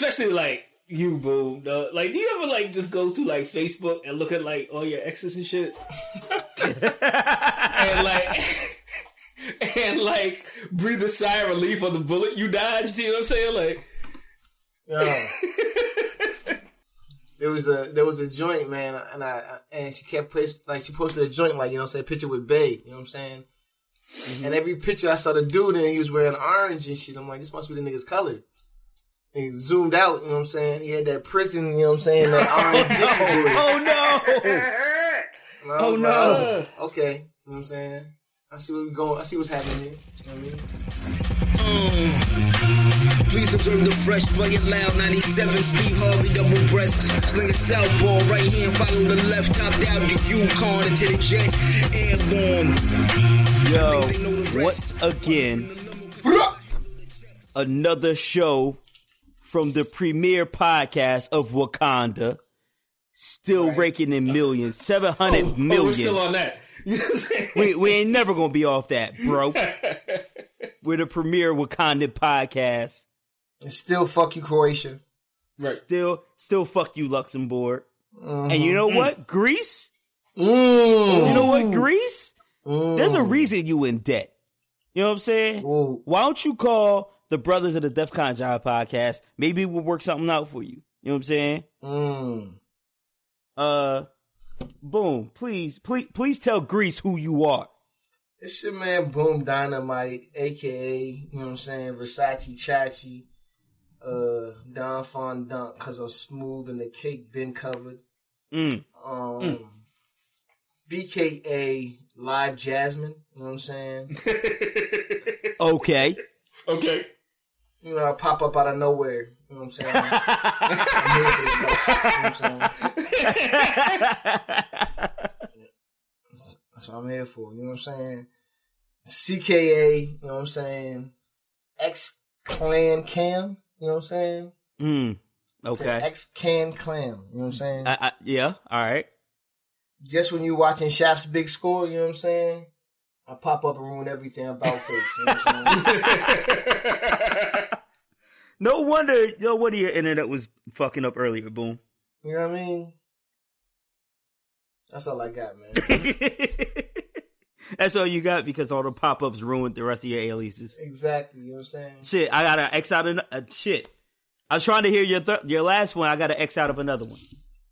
especially like you, boom. Dog. Like, do you ever like just go through like Facebook and look at like all your exes and shit, and like, and like breathe a sigh of relief on the bullet you dodged? You know what I'm saying? Like, Yeah. there was a there was a joint, man, and I and she kept post, like she posted a joint, like you know, say picture with Bay. You know what I'm saying? Mm-hmm. And every picture I saw the dude and he was wearing orange and shit. I'm like, this must be the nigga's color. And he zoomed out, you know what I'm saying? He had that prison, you know what I'm saying? That orange Dickies oh, oh no, Oh, was no. oh, okay. You know what I'm saying? I see what we going. I see what's happening here. You know what I mean? Mm. Please observe the fresh, play it loud. 97, Steve Harvey, double breast. Sling a southpaw, right hand, follow the left. Top down the Yukon into the jet. Airborne. Yo, once again, another show from the premier podcast of Wakanda, still raking in millions, seven hundred oh, million. oh, we're still on that. You know what I'm saying? we, we ain't never gonna be off that, bro. We're the premier Wakanda podcast. And still fuck you, Croatia. Right. Still, still fuck you, Luxembourg. And mm-hmm. you know mm. what, Greece? Mm. You know what, Greece? Mm. There's a reason you in debt. You know what I'm saying? Ooh. Why don't you call the brothers of the Def Con Jive podcast? Maybe we'll work something out for you. You know what I'm saying? Mm. Uh, boom. Please, please, please tell Greece who you are. It's your man Boom Dynamite, aka, you know what I'm saying, Versace Chachi, uh, Don Fondant, cause I'm smooth and the cake been covered. Mm. Um, BKA LiveJasmin, you know what I'm saying? Okay. Okay. You know, I pop up out of nowhere, you know what I'm saying? I'm here for this stuff, you know what I'm saying? That's what I'm here for, you know what I'm saying? CKA, you know what I'm saying? X Clan Cam, you know what I'm saying? Mm. Okay. X Can Clam, you know what I'm saying? I, I, yeah. All right. Just when you watching Shaft's big score, you know what I'm saying? I pop up and ruin everything about face, you know what I'm saying? No wonder, no wonder your internet was fucking up earlier. Boom. You know what I mean? That's all I got, man. That's all you got because all the pop ups ruined the rest of your aliases. exactly, you know what I'm saying? Shit, I gotta X out of uh, shit. I was trying to hear your th- your last one. I gotta X out of another one.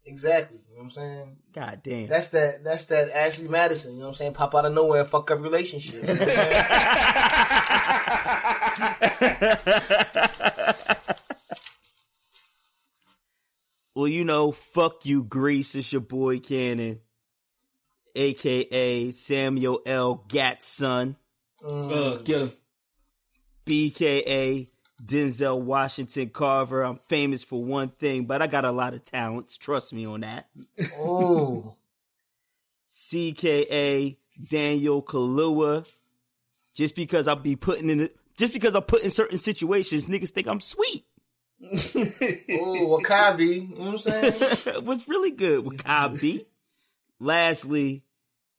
Exactly, you know what I'm saying? God damn. That's that that's that Ashley Madison, you know what I'm saying? Pop out of nowhere fuck up relationship. You know what? well, you know, fuck you, Greece. It's your boy Cannon, aka Samuel L. Gat's son, Uh, get him. BKA Denzel Washington Carver. I'm famous for one thing, but I got a lot of talents. Trust me on that. oh. CKA Daniel Kaluuya. Just because I'll be putting in it, just because I put in certain situations, niggas think I'm sweet. Oh, W'Kabi, you know what I'm saying? it was really good with Cobby. Lastly,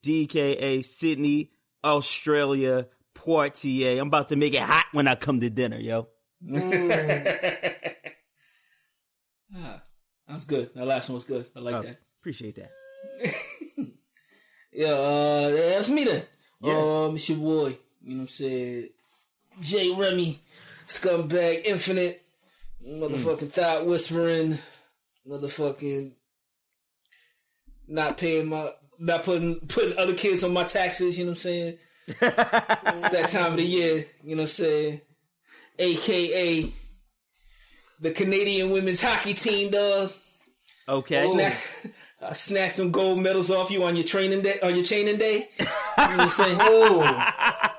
DKA Sydney, Australia, Poitiers. I'm about to make it hot when I come to dinner, yo. Ah, that's good. That last one was good. I like Oh, that. Appreciate that. Yeah, uh, that's me then. Yeah. Um, it's your boy. You know what I'm saying? J. Remy, Scumbag Infinite, motherfucking thought whispering, motherfucking not paying my, not putting putting other kids on my taxes. You know what I'm saying? it's that time of the year. You know what I'm saying? AKA the Canadian women's hockey team, dog. Okay. Snatch, I snatched them gold medals off you on your training day, on your training day. You know what I'm saying? Oh,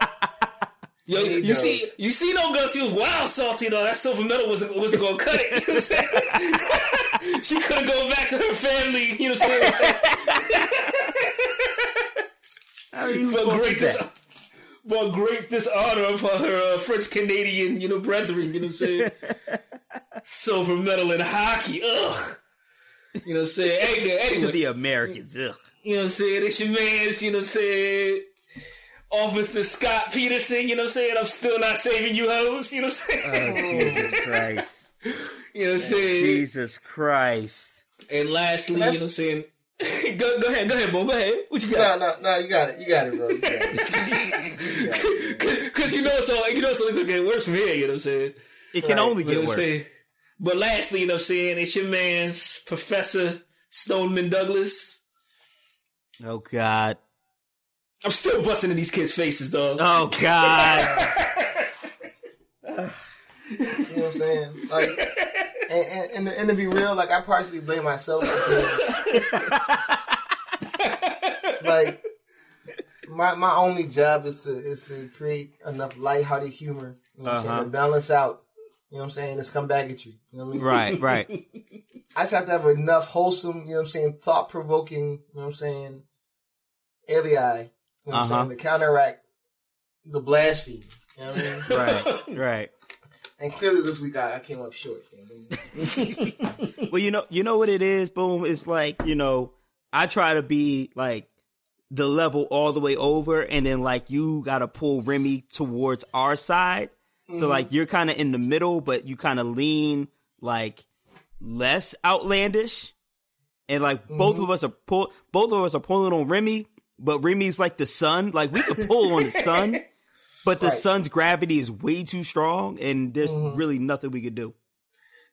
Yo, There you, you see, you see, no girl, she was wild salty though. That silver medal wasn't wasn't gonna cut it. You know what I'm saying? she couldn't go back to her family. You know what I'm saying? I mean, who but great is this, but great dishonor of her, uh, French Canadian, you know, brethren. You know what I'm saying? silver medal in hockey. Ugh. You know what I'm saying? Anyway, To the Americans. Ugh. You know what I'm saying? It's your man's, you know what I'm saying? Officer Scot Peterson, you know what I'm saying? I'm still not saving you hoes, you know what I'm saying? Oh, Jesus Christ. You know what I'm saying? Jesus Christ. And lastly, you know what I'm saying? go, go ahead, go ahead, Bo. Go ahead. What you No, got? no, no, you got it. You got it, bro. You got it. You. Because you know it's all, you know it's only gonna get worse from here. You know what I'm saying? It can Right. only You know get what I'm worse. saying? But lastly, you know what I'm saying? It's your man's Professor Stoneman Douglas. Oh God. I'm still busting in these kids' faces, though. Oh God. You know what I'm saying? Like, and, and, and, to, and to be real, like, I partially blame myself like, my my only job is to is to create enough lighthearted humor, you know what I'm saying, Uh-huh. to balance out. You know what I'm saying? It's come back at you. You know what I mean? right, right. I just have to have enough wholesome, you know what I'm saying, thought provoking, you know what I'm saying, alii, you know what I'm Uh-huh. saying, to counteract the blasphemy. You know what I mean? Right, right. and clearly this week I, I came up short. You know? Well, you know, you know what it is. Boom. It's like you know, I try to be like the level all the way over, and then like you got to pull Remy towards our side. So like you're kind of in the middle, but you kind of lean like less outlandish, and like both of us are pull, both of us are pulling on Remy, but Remy's like the sun. Like we could pull on the sun, but the Right. sun's gravity is way too strong, and there's mm-hmm. really nothing we could do.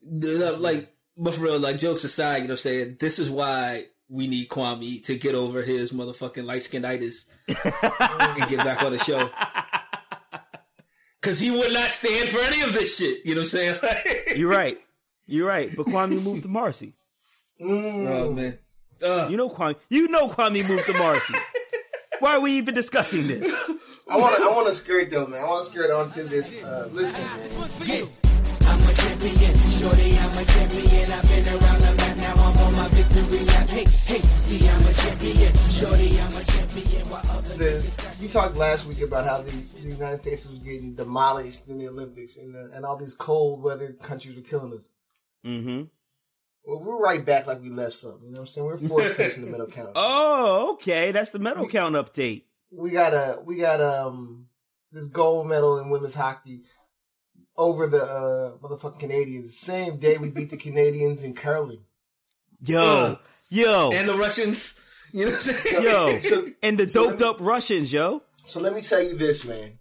Like, but for real, like jokes aside, you know what I'm saying? This is why we need Kwame to get over his motherfucking light skinitis and get back on the show. Cause he would not stand for any of this shit. You know what I'm saying? You're right. You're right. But Kwame moved to Marcy. oh man. Uh, You know Kwame. You know Kwame moved to Marcy. Why are we even discussing this? I want to I want to skirt though, man. I want to scare skirt onto this. Uh, listen, man. I'm a champion, shorty, I'm a champion. I've been around the map, now I'm on my victory lap. Hey, hey, see, I'm a champion, shorty, I'm a champion. While other The, you talked last week about how the, the United States was getting demolished in the Olympics, and the, and all these cold weather countries were killing us. Mm-hmm. Well, we're right back like we left something. You know what I'm saying? We're fourth place in the middle count. Oh, okay. That's the medal count update. we got a we got um this gold medal in women's hockey over the uh motherfucking Canadians. Same day we beat the Canadians in curling. Yo, yo, and the Russians. You know what I'm saying? yo, So- and the so doped me- up Russians, yo. So let me tell you this, man.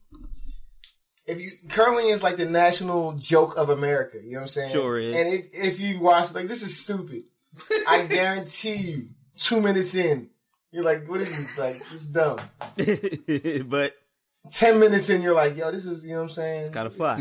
If you curling is like the national joke of America, you know what I'm saying? Sure is. And if, if you watch like this is stupid, I guarantee you, two minutes in, you're like, what is this? Like, this is dumb. but Ten minutes in, you're like, yo, this is, you know what I'm saying? gotta fly.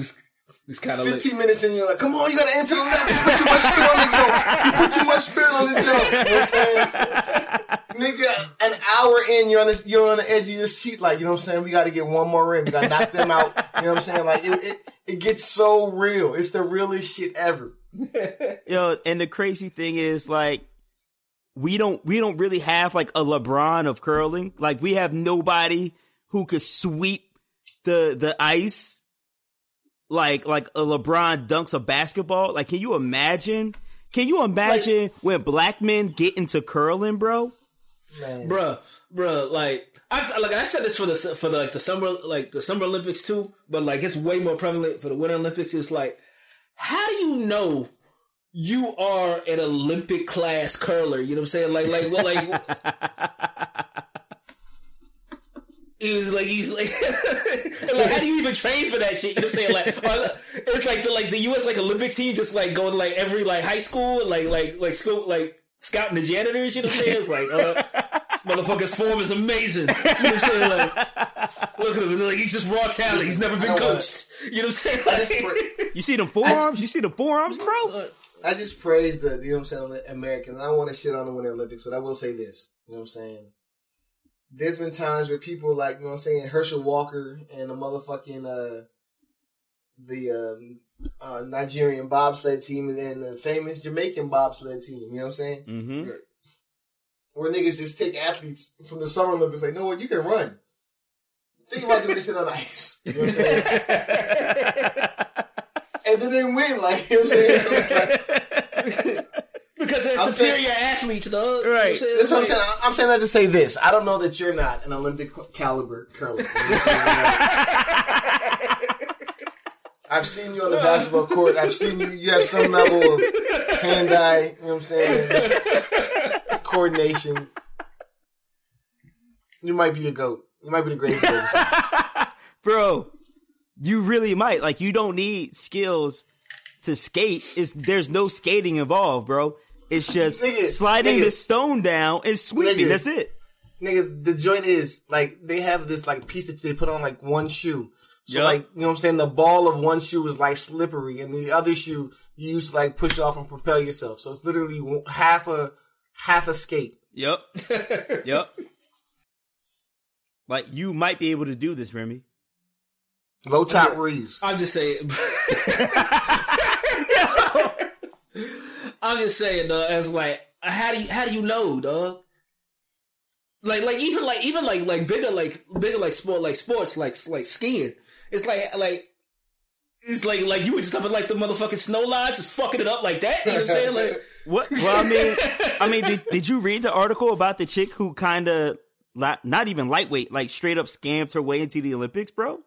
It's kind of lit. 15 minutes in, you're like, come on, you gotta aim to the left. You put too much spirit on the jump. You put too much spirit on the jump. You know what I'm saying? Nigga, an hour in, you're on this, you're on the edge of your seat, like, you know what I'm saying? We gotta get one more in. We gotta knock them out. You know what I'm saying? Like, it, it, it gets so real. It's the realest shit ever. Yo, and the crazy thing is like we don't we don't really have like a LeBron of curling. Like we have nobody who could sweep the the ice like like a LeBron dunks a basketball. Like can you imagine? Can you imagine when black men get into curling, bro? Man. bruh, bruh, like I like I said this for the for the like the summer like the summer Olympics too, but like it's way more prevalent for the Winter Olympics. It's like, how do you know you are an Olympic class curler? You know what I'm saying? Like like like. He was like, he's like, like, how do you even train for that shit? You know what I'm saying? Like, it's like the like the U.S. like Olympic team just like going to like every like high school, like like like school, like scouting the janitors. You know what I'm saying? It's like, uh, motherfucker's form is amazing. You know what I'm saying? Like, look at him, like he's just raw talent. He's never been I know what- coached. You know what I'm saying? Like, You see them forearms? You see the forearms, bro? I just praise the, you know what I'm saying, the Americans. I don't want to shit on the Winter Olympics, but I will say this. You know what I'm saying? There's been times where people like, you know what I'm saying, Herschel Walker and the motherfucking, uh, the, um, uh, Nigerian bobsled team and then the famous Jamaican bobsled team. You know what I'm saying? Mm-hmm. Where niggas just take athletes from the Summer Olympics, like, no, what, you can run. Think about doing this shit on ice. You know what I'm saying? and then they win, like, you know what I'm saying? So it's like, because they're I'm superior saying- athletes, dog. You know what I'm Right. saying? That's what I'm saying. I- I'm saying that to say this. I don't know that you're not an Olympic caliber curler. I I've seen you on the basketball court. I've seen you. You have some level of hand-eye. You know what I'm saying? Coordination. You might be a goat. You might be the greatest goat. bro. You really might. Like, you don't need skills to skate. Is there's no skating involved, bro. It's just Nigga, sliding nigga. the stone down and sweeping. Nigga. That's it. Nigga, the joint is like they have this like piece that they put on like one shoe. So Yup. like you know what I'm saying, the ball of one shoe is like slippery, and the other shoe you use to like push off and propel yourself. So it's literally half a half a skate. Yep. yep. Like you might be able to do this, Remy. Low top rees. I'm just saying. I'm just saying, dog. As like, how do you how do you know, dog? Like, like even like even like like bigger like bigger like sport like sports like like skiing. It's like like it's like like you were just up in like the motherfucking snow lodge, just fucking it up like that. You know what I'm saying? Like, What? Well, I mean, I mean, did, did you read the article about the chick who kind of not even lightweight, like straight up scammed her way into the Olympics, bro?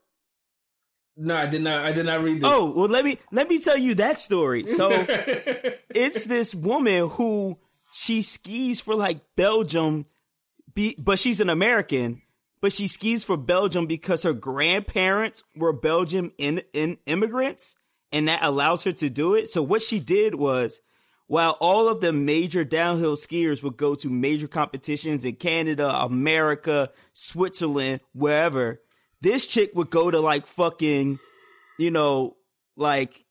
no, I did not. I did not read this. Oh, well, let me let me tell you that story. So it's this woman who she skis for like Belgium, be, but she's an American, but she skis for Belgium because her grandparents were Belgium in, in immigrants, and that allows her to do it. So what she did was, while all of the major downhill skiers would go to major competitions in Canada, America, Switzerland, wherever, this chick would go to like fucking, you know, like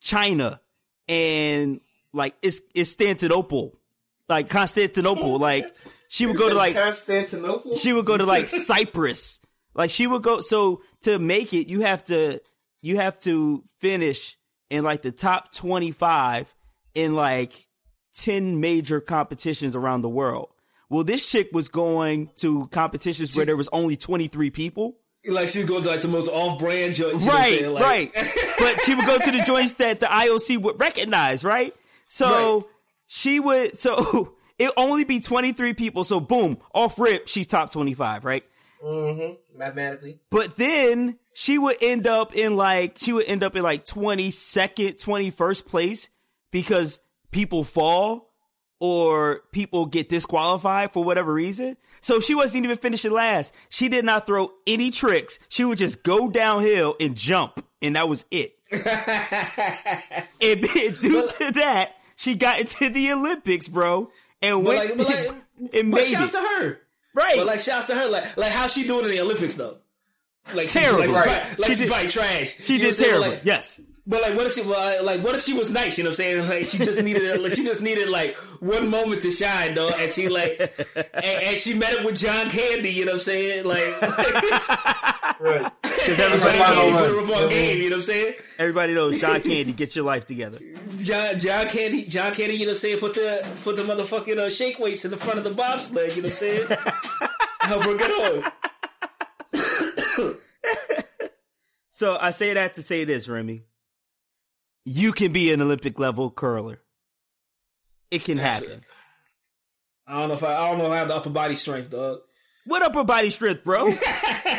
China and like it's it's Constantinople, like Constantinople, like she would go to like Constantinople. she would go to like Cyprus. Like she would go. So to make it, you have to you have to finish in like the top twenty five in like ten major competitions around the world. Well, this chick was going to competitions where there was only twenty three people. like she would go to like the most off-brand joint. you know what I'm Right, saying? Like- right. but she would go to the joints that the IOC would recognize, right? So Right. she would. So it only be twenty three people. So boom, off rip, she's top twenty five, right? Mm-hmm. Mathematically, But then she would end up in like she would end up in like 22nd, 21st place because people fall or people get disqualified for whatever reason. So she wasn't even finishing last. She did not throw any tricks. She would just go downhill and jump, and that was it. and due to that, she got into the Olympics, bro, and But went like, but like, and but shouts it. to her. Right. But like, shouts to her. Like, like how she doing in the Olympics though? Like, she, Terrible. like, Right. like She she's did- probably trash. she You did terrible. Like, yes. But like, what if she? Like, what if she was nice? You know what I'm saying? Like, she just needed, like, she just needed like one moment to shine, though. And she like, and, and she met up with John Candy. You know what I'm saying? Like, right? John everybody Candy put her up on game. You know what I'm saying? Everybody knows John Candy. Get your life together. John, John Candy, John Candy. You know what I'm saying? Put the put the motherfucking uh, shake weights in the front of the bobsled. You know what I'm saying? Help her get on. So I say that to say this, Remy. You can be an Olympic level curler. It can happen. I don't know if I, I don't know if I have the upper body strength, dog. What upper body strength, bro?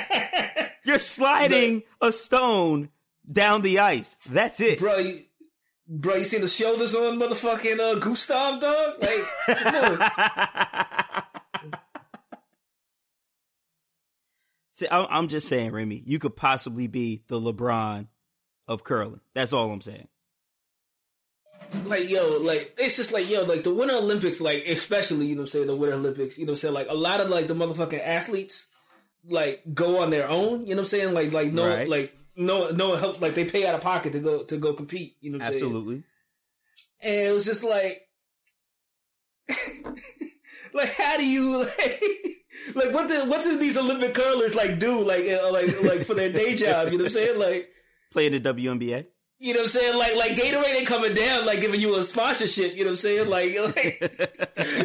You're sliding a stone down the ice. That's it. Bro, you, bro, you see the shoulders on motherfucking uh, Gustav, dog? Like, come on. See, I'm, I'm just saying, Remy, you could possibly be the LeBron of curling. That's all I'm saying. Like yo, like it's just like yo, like the Winter Olympics, like especially you know what I'm saying the Winter Olympics, you know what I'm saying like a lot of like the motherfucking athletes like go on their own, you know what I'm saying like like no Right. like no no one helps like they pay out of pocket to go to go compete, you know what I'm saying? Absolutely. And it was just like like how do you like like what do what do these Olympic curlers like do like uh, like like for their day job, you know what I'm saying like Play in the WNBA. You know what I'm saying? Like, like Gatorade ain't coming down, like giving you a sponsorship. You know what I'm saying? Like, like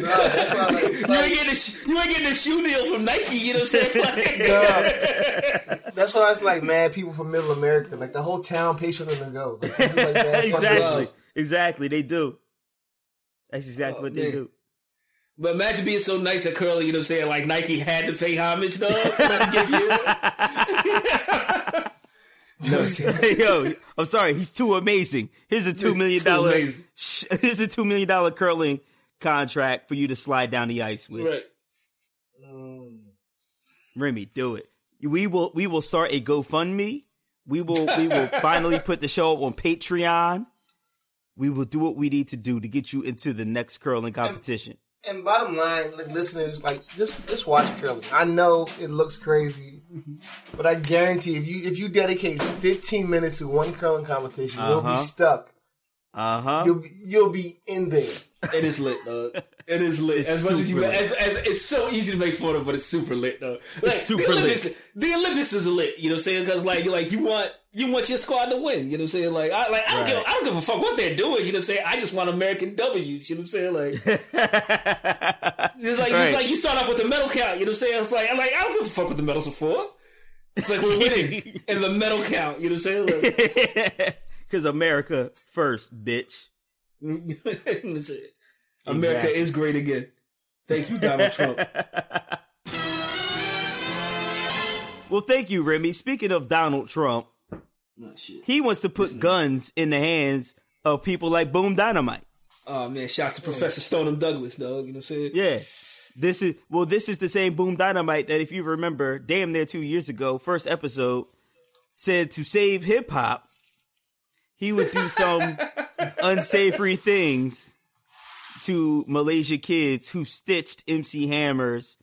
Nah, that's why, like, you ain't getting a, sh- you ain't getting a shoe deal from Nike. You know what I'm saying? Like, That's why it's like mad people from Middle America. Like the whole town pays for them to go. Like, like, exactly. love. Exactly. They do. That's exactly Oh, what they man. do. but imagine being so nice at curly. You know what I'm saying? Like Nike had to pay homage, though. give you. No, Yo, I'm sorry, he's too amazing. Here's a two million dollar. Here's a two million dollar curling contract for you to slide down the ice with. right. Um, Remy, do it. We will. We will start a GoFundMe. We will. We will finally put the show up on Patreon. We will do what we need to do to get you into the next curling competition. And bottom line, like listeners, like just just watch curling. I know it looks crazy, but I guarantee if you if you dedicate 15 minutes to one curling competition, you'll Uh-huh. be stuck. Uh huh. You'll be, you'll be in there. It is lit, dog. It is lit. It's as much as you, super lit. as, as it's so easy to make fun of, but it's super lit, though. Like, super the Olympics, lit. the Olympics is lit. You know what I'm saying? Because like, like you want you want your squad to win. You know what I'm saying? Like, I like I don't Right. give I don't give a fuck what they're doing. You know what I'm saying? I just want American W's. You know what I'm saying? Like, it's like it's like you start off with the medal count. You know what I'm saying? It's like I'm like I don't give a fuck what the medals are for. It's like we're winning in the medal count. You know what I'm saying? Like, Because America first, bitch. America is great again. Thank you, Donald Trump. Well, thank you, Remy. Speaking of Donald Trump, he wants to put guns in the hands of people like Boom Dynamite. Oh man, shout to Professor Stoneman Douglas, dog. You know what I'm saying? Yeah. This is well, this is the same Boom Dynamite that if you remember, damn near two years ago, first episode, said to save hip hop, he would do some unsavory things to Malaysia kids who stitched MC Hammer's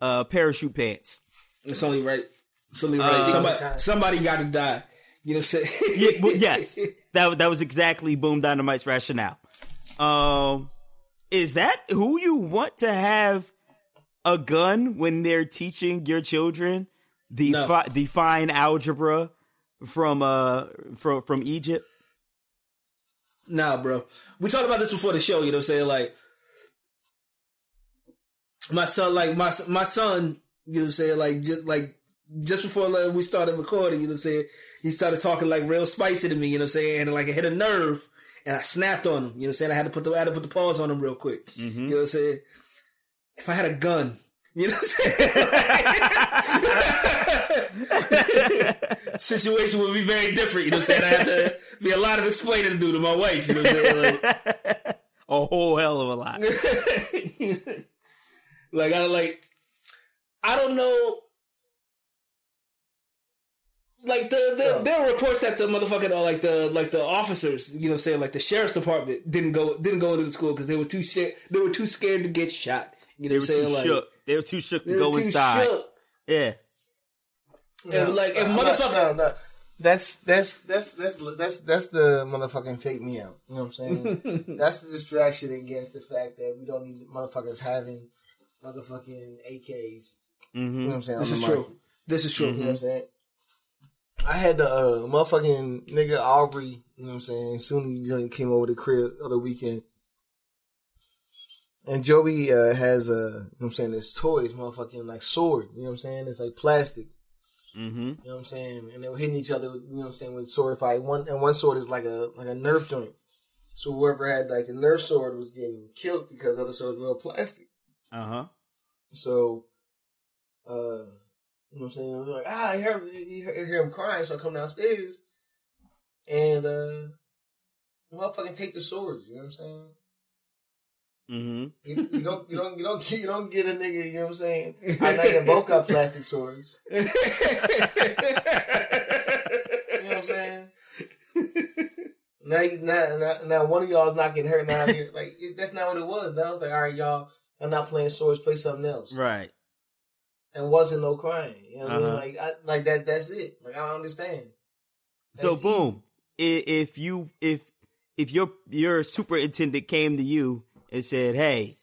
uh, parachute pants. It's only right. It's only right. somebody, somebody got to die. You know what I'm saying? Yeah, yes, that that was exactly Boom Dynamite's rationale. Um, is that who you want to have a gun when they're teaching your children the No. fi- the fine algebra from uh from from Egypt? Nah, bro. We talked about this before the show. You know what I'm saying? Like my son, like my my son. You know what I'm saying? Like just like just before like, we started recording. You know what I'm saying? He started talking like real spicy to me. You know what I'm saying? And like it hit a nerve, and I snapped on him. You know what I'm saying? I had to put the I had to put the pause on him real quick. Mm-hmm. You know what I'm saying? If I had a gun. You know what I'm saying? Situation would be very different. You know what I'm saying? I have to be a lot of explaining to do to my wife. You know what I'm saying? Like, A whole hell of a lot. like I like I don't know. Like the, the there were reports that the motherfucking uh, like the like the officers, you know, what I'm saying like the sheriff's department didn't go didn't go into the school because they were too scared they were too scared to get shot. You know They were I'm too? Like shook. They were too shook to go too inside. shook. Yeah. And like if No, motherfucker no, no. That's that's that's that's that's that's the motherfucking fake me out. You know what I'm saying? that's the distraction against the fact that we don't need motherfuckers having motherfucking AKs. You know what I'm saying? this is the true. This is true. You know what I'm saying? I had the uh, motherfucking nigga Aubrey, you know what I'm saying? Soon he came over the crib the other weekend. And Joey uh, has a, you know what I'm saying, this toys, motherfucking like sword, you know what I'm saying? It's like plastic. Mm-hmm. You know what I'm saying? And they were hitting each other, with, you know what I'm saying, with sword fight. One and one sword is like a like a nerf joint. So whoever had like the nerf sword was getting killed because the other swords were plastic. Uh huh. So, uh, you know what I'm saying? I like, ah, I hear, you hear him crying, so I come downstairs and uh, motherfucking take the swords. You know what I'm saying? Mm-hmm. You, you don't, you don't, you don't, you don't get a nigga. You know what I'm saying? I know they both got plastic swords. You know what I'm saying? now, you, now, now, now, one of y'all is not getting hurt. Now, you're, like it, that's not what it was. Now I was like, all right, y'all, I'm not playing swords. Play something else. Right. And wasn't no crying. You know what I mean? Uh-huh. Like, I, like that. That's it. Like I don't understand. So boom, I- if you if if your your superintendent came to you and said, "Hey,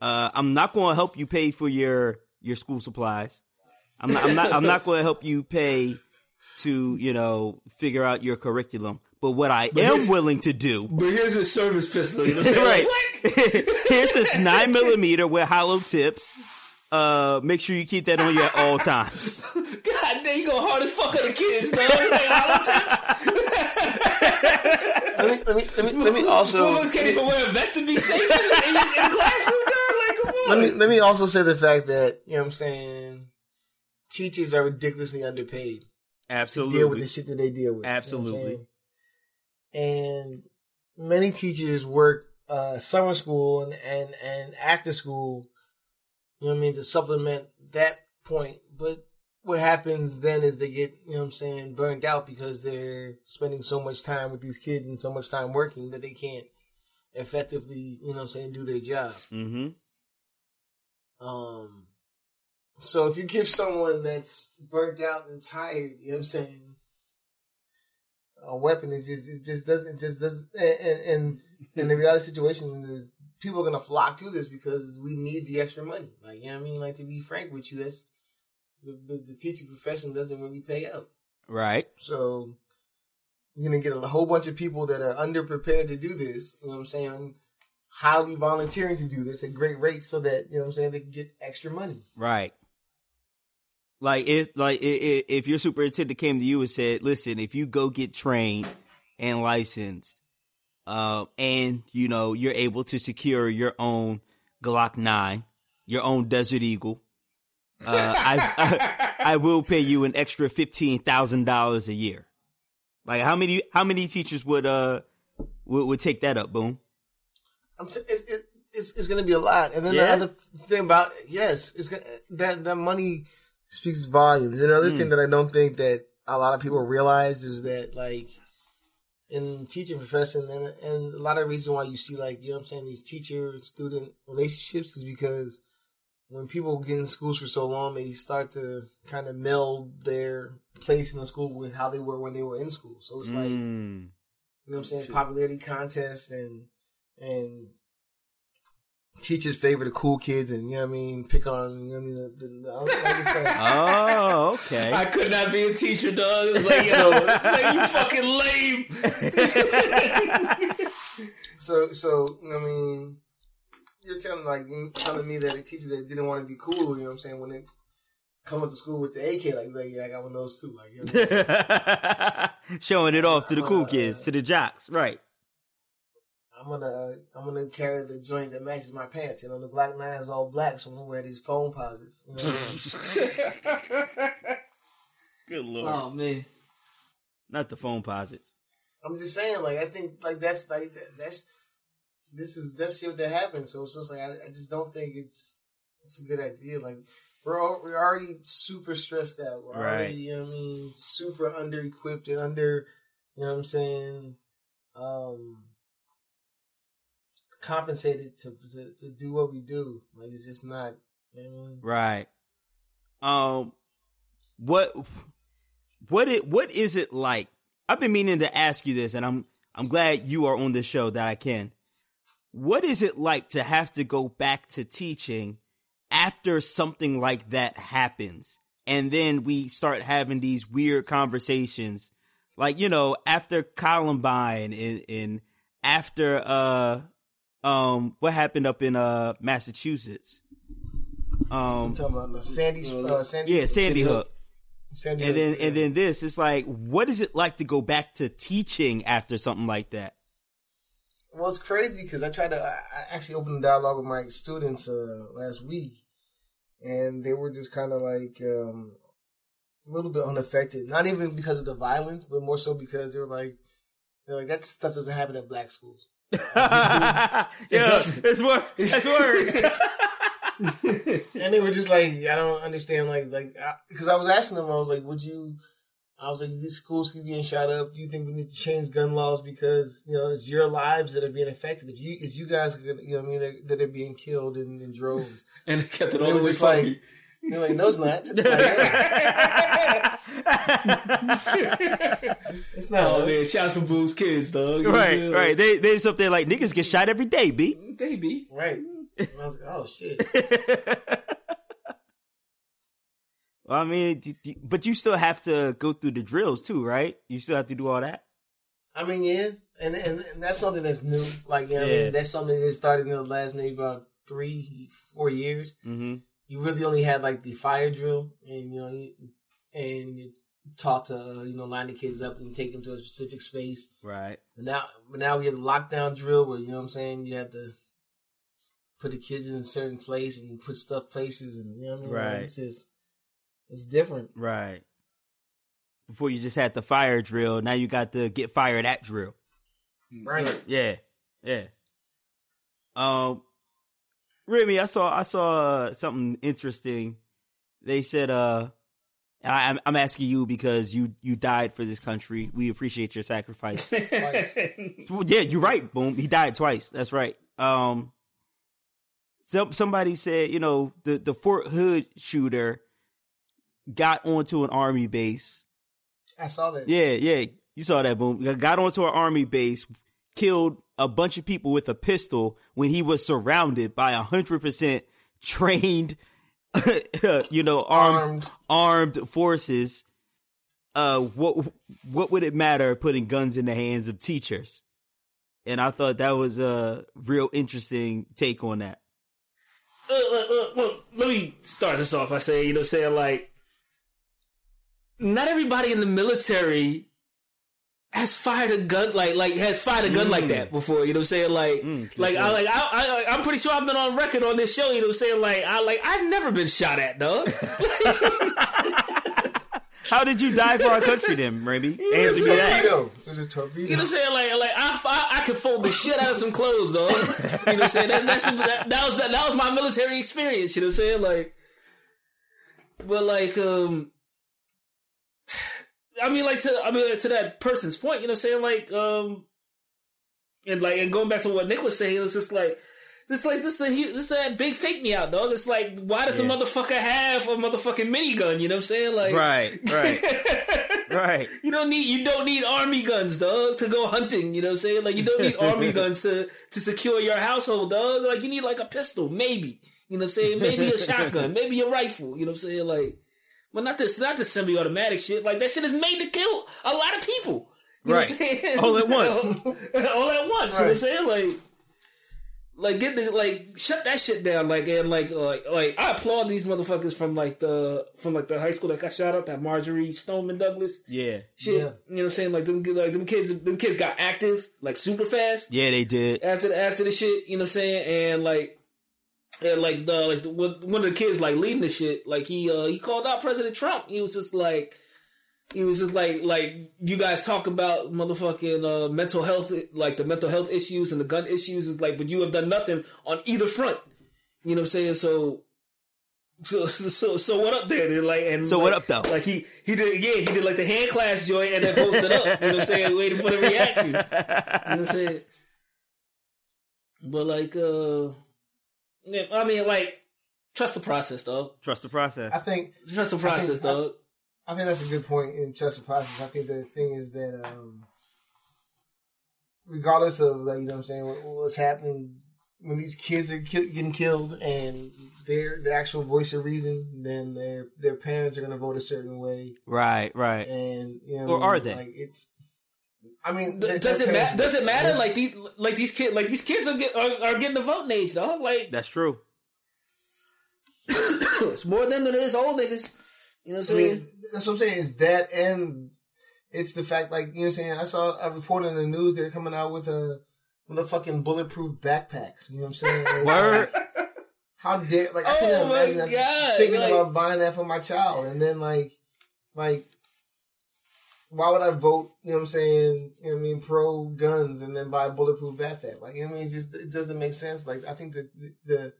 uh, I'm not going to help you pay for your your school supplies. I'm not I'm not I'm not going to help you pay to you know figure out your curriculum. But what I am willing to do, But here's a service pistol. You know what I'm saying? right? Like. Here's this nine millimeter with hollow tips. Uh, make sure you keep that on you at all times. God damn, you go hard as fuck on the kids, dog. Like, hollow tips. Let me, let me, let me, let me also. Motherfuckers can't even wear a vest to be safe in the, in, in the classroom, dog. Like, come on. Let me let me also say the fact that you know what I'm saying. Teachers are ridiculously underpaid. Absolutely. deal with the shit that they deal with. you know Absolutely. and many teachers work uh, summer school and, and, and after school, you know what I mean, to supplement that point. But what happens then is they get, you know what I'm saying, burned out because they're spending so much time with these kids and so much time working that they can't effectively, you know what I'm saying, do their job. Mm-hmm. Um, so if you give someone that's burnt out and tired, you know what I'm saying, a weapon, it just it just doesn't it just doesn't. And and, and the reality situation is people are gonna flock to this because we need the extra money. Like you know what I mean. Like to be frank with you, that's the the, the teaching profession doesn't really pay out. Right. So you're gonna get a whole bunch of people that are underprepared to do this. You know what I'm saying? Highly volunteering to do this at great rates, so that you know what I'm saying they can get extra money. Right. Like if like if your superintendent came to you and said, "Listen, if you go get trained and licensed, uh, and you know you're able to secure your own Glock nine, your own Desert Eagle, uh, I, I I will pay you an extra fifteen thousand dollars a year." Like how many how many teachers would uh would, would take that up? Boom. I'm t- it's, it, it's it's gonna be a lot. And then Yeah? the other thing about yes, it's gonna, that that money speaks volumes. Another thing that I don't think that a lot of people realize is that like in teaching profession and and a lot of reason why you see like you know what I'm saying these teacher student relationships is because when people get in schools for so long they start to kind of meld their place in the school with how they were when they were in school. So it's like Mm. you know what I'm saying? Popularity contests and and teachers favor the cool kids and you know what I mean, pick on you know what I mean the, the, the like it's like- Oh, okay. I could not be a teacher, dog. It was like, yo, like, you fucking lame. so so you know what I mean you're telling like you telling me that a teacher that didn't want to be cool, you know what I'm saying, when they come up to school with the AK like, like yeah, I got one of those too. Like you know, Showing it off to the cool kids, uh, to the jocks, right? I'm gonna uh, I'm gonna carry the joint that matches my pants. You know, the black nine is all black, so I'm gonna wear these Foamposites. You know I mean? Good lord. Oh man, Not the Foamposites. I'm just saying, like I think like that's like that, that's this is that's shit that happened. So it's just like I, I just don't think it's it's a good idea. Like we're all, we're already super stressed out. We're Right. already you know what I mean super under equipped and under you know what I'm saying um compensated to, to to do what we do. Like it's just not. You know what I mean? Right. Um what what it what is it like? I've been meaning to ask you this and I'm I'm glad you are on this show that I can. What is it like to have to go back to teaching after something like that happens? And then we start having these weird conversations like, you know, after Columbine and, and after uh um what happened up in uh Massachusetts. Um I'm talking about Sandy, uh, Sandy, yeah, Sandy Hook. Sandy And then Hook, and then this, it's like, what is it like to go back to teaching after something like that? Well, it's crazy because I tried to. I I actually opened a dialogue with my students uh, last week, and they were just kind of like um, a little bit unaffected. Not even because of the violence, but more so because they were like, they're like that stuff doesn't happen at black schools. yeah, it's word. It's word. and they were just like, I don't understand, like, like, because I was asking them, I was like, would you? I was like, these schools keep getting shot up. Do you think we need to change gun laws because you know it's your lives that are being affected? If you, it's you guys, are gonna, you know, what I mean, that, that are being killed in, in droves. and it kept it all the way like, they're like, no, it's not. It's, it's not. Oh us. man, shouts for Boo's kids, dog. right, Yeah. right. They they just up there like niggas get shot every day, b. They be. Right. And I was like, oh shit. Well, I mean, but you still have to go through the drills too, right? You still have to do all that. I mean, yeah, and and, and that's something that's new. Like, you know, what I Yeah. mean, that's something that started in the last maybe about three, four years. Mm-hmm. You really only had like the fire drill, and you know, you, and you taught to uh, you know line the kids up and take them to a specific space. Right. But now, but now we have the lockdown drill where you know what I'm saying. You have to put the kids in a certain place and put stuff places, and you know what I mean. Right. It's just it's different. Right. before you just had the fire drill. Now you got the get fired at drill. Right. Yeah, yeah. Um, Remy, I saw I saw uh, something interesting. They said, uh, I, I'm I'm asking you because you you died for this country. We appreciate your sacrifice. Yeah, you're right. Boom, he died twice. That's right. Um, some somebody said, you know, the the Fort Hood shooter got onto an army base. I saw that. Yeah, yeah, you saw that. Boom, got onto an army base, killed a bunch of people with a pistol when he was surrounded by a hundred percent trained, you know, armed armed forces. Uh, what what would it matter putting guns in the hands of teachers? And I thought that was a real interesting take on that. uh, uh, uh, well, let me start this off by saying, you know, saying like, not everybody in the military has fired a gun like like has fired a gun like that before. You know, what I'm saying like like I like I, I I'm pretty sure I've been on record on this show. You know, what I'm saying like I like I've never been shot at, dog. How did you die for our country, then, Remy? Answer me that. Torpedo. It was a torpedo. You know what I'm saying? Like, like I, I, I could fold the shit out of some clothes, dog. You know what I'm saying? That, that's, that, that was that, that was my military experience. You know what I'm saying? Like, but like, um, I mean, like to, I mean, to that person's point, you know what I'm saying? Like, um, and like, and going back to what Nick was saying, it was just like. This like this this is that big fake me out, dog. It's like why does a motherfucker have a motherfucking minigun? You know what I'm saying? Like Right, right, right. you don't need you don't need army guns, dog, to go hunting. You know what I'm saying? Like you don't need army guns to to secure your household, dog. Like you need like a pistol, maybe. You know what I'm saying? Maybe a shotgun, maybe a rifle. You know what I'm saying? Like, but not this not this semi-automatic shit. Like that shit is made to kill a lot of people. You Right. know what I'm saying? All at once. All at once. You know what I'm saying? Like. Like get the like shut that shit down like and like like like I applaud these motherfuckers from like the from like the high school that got shot up that Marjory Stoneman Douglas Yeah, shit. Yeah. You know what I'm saying? Like them, like them kids, them kids got active like super fast yeah, they did. after the, after the shit. You know what I'm saying? And like, and like the like the, one of the kids like leading the shit. Like he uh he called out President Trump. He was just like. He was just like, like you guys talk about motherfucking uh, mental health, like the mental health issues and the gun issues is like, but you have done nothing on either front. You know what I'm saying? So, so, so, so what up there? Then like, and So like, what up, though? Like he, he did, yeah, he did like the hand class joint and then posted up. You know what I'm saying? Waiting for the reaction. You know what I'm saying? But like, uh, yeah, I mean, like, trust the process, though. Trust the process. I think Trust the process, I- dog. I think that's a good point in trust the process. I think the thing is that um, regardless of like you know what I'm saying what, what's happening when these kids are ki- getting killed and they're the actual voice of reason, then their their parents are going to vote a certain way, right, right. and you know Or what I are they? Like it's. I mean, Th- Does it matter? Does it matter? Like these, like these kids, like these kids are get are, are getting the voting age, dog. Like That's true. it's more them than it is old niggas. You know what I'm I saying? mean, that's what I'm saying. It's that, and it's the fact, like you know, what I'm saying. I saw a report in the news. They're coming out with a with a fucking bulletproof backpacks. You know what I'm saying? It's Word. like, how dare like I Oh can't my imagine I'm God, thinking like- about buying that for my child, and then like like. Why would I vote, you know what I'm saying, you know what I mean, pro guns and then buy a bulletproof backpack? Like, you know what I mean? It just, it doesn't make sense. Like, I think that the, the,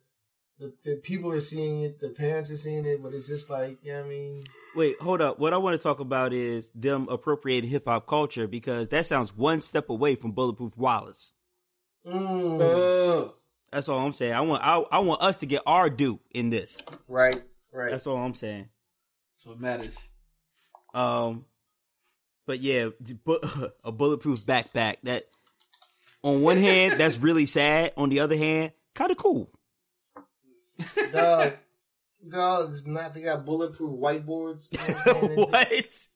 the, the people are seeing it, the parents are seeing it, but it's just like, you know what I mean? Wait, hold up. What I want to talk about is them appropriating hip hop culture because that sounds one step away from Bulletproof Wallets. Mm. Uh, That's all I'm saying. I want I, I want us to get our due in this. Right, right. That's all I'm saying. that's what matters. Um, but yeah, the bu- a bulletproof backpack. That on one hand, that's really sad. On the other hand, kind of cool. dog, dog, it's not. They got bulletproof whiteboards. You know what what?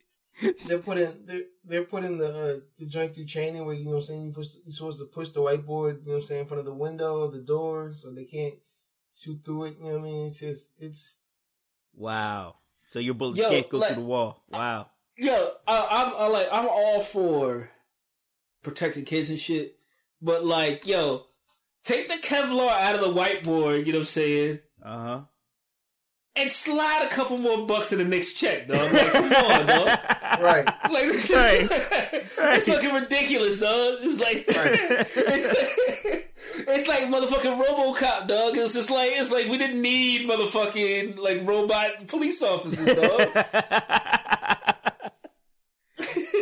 They're putting they're, they're putting the uh, the joint through chaining where you know what I'm saying you push you're supposed to push the whiteboard you know what I'm saying in front of the window or the door so they can't shoot through it. You know what I mean? It's just it's Wow. So your bullets Yo, can't go like- through the wall. Wow. Yo, I, I'm I like I'm all for protecting kids and shit, but like, yo, take the Kevlar out of the whiteboard. You know what I'm saying? Uh huh. and slide a couple more bucks in the next check, dog. Like, come on, dog. Right. Like, it's fucking ridiculous, dog. It's like, it's like, it's like motherfucking RoboCop, dog. It's just like, it's like we didn't need motherfucking like robot police officers, dog.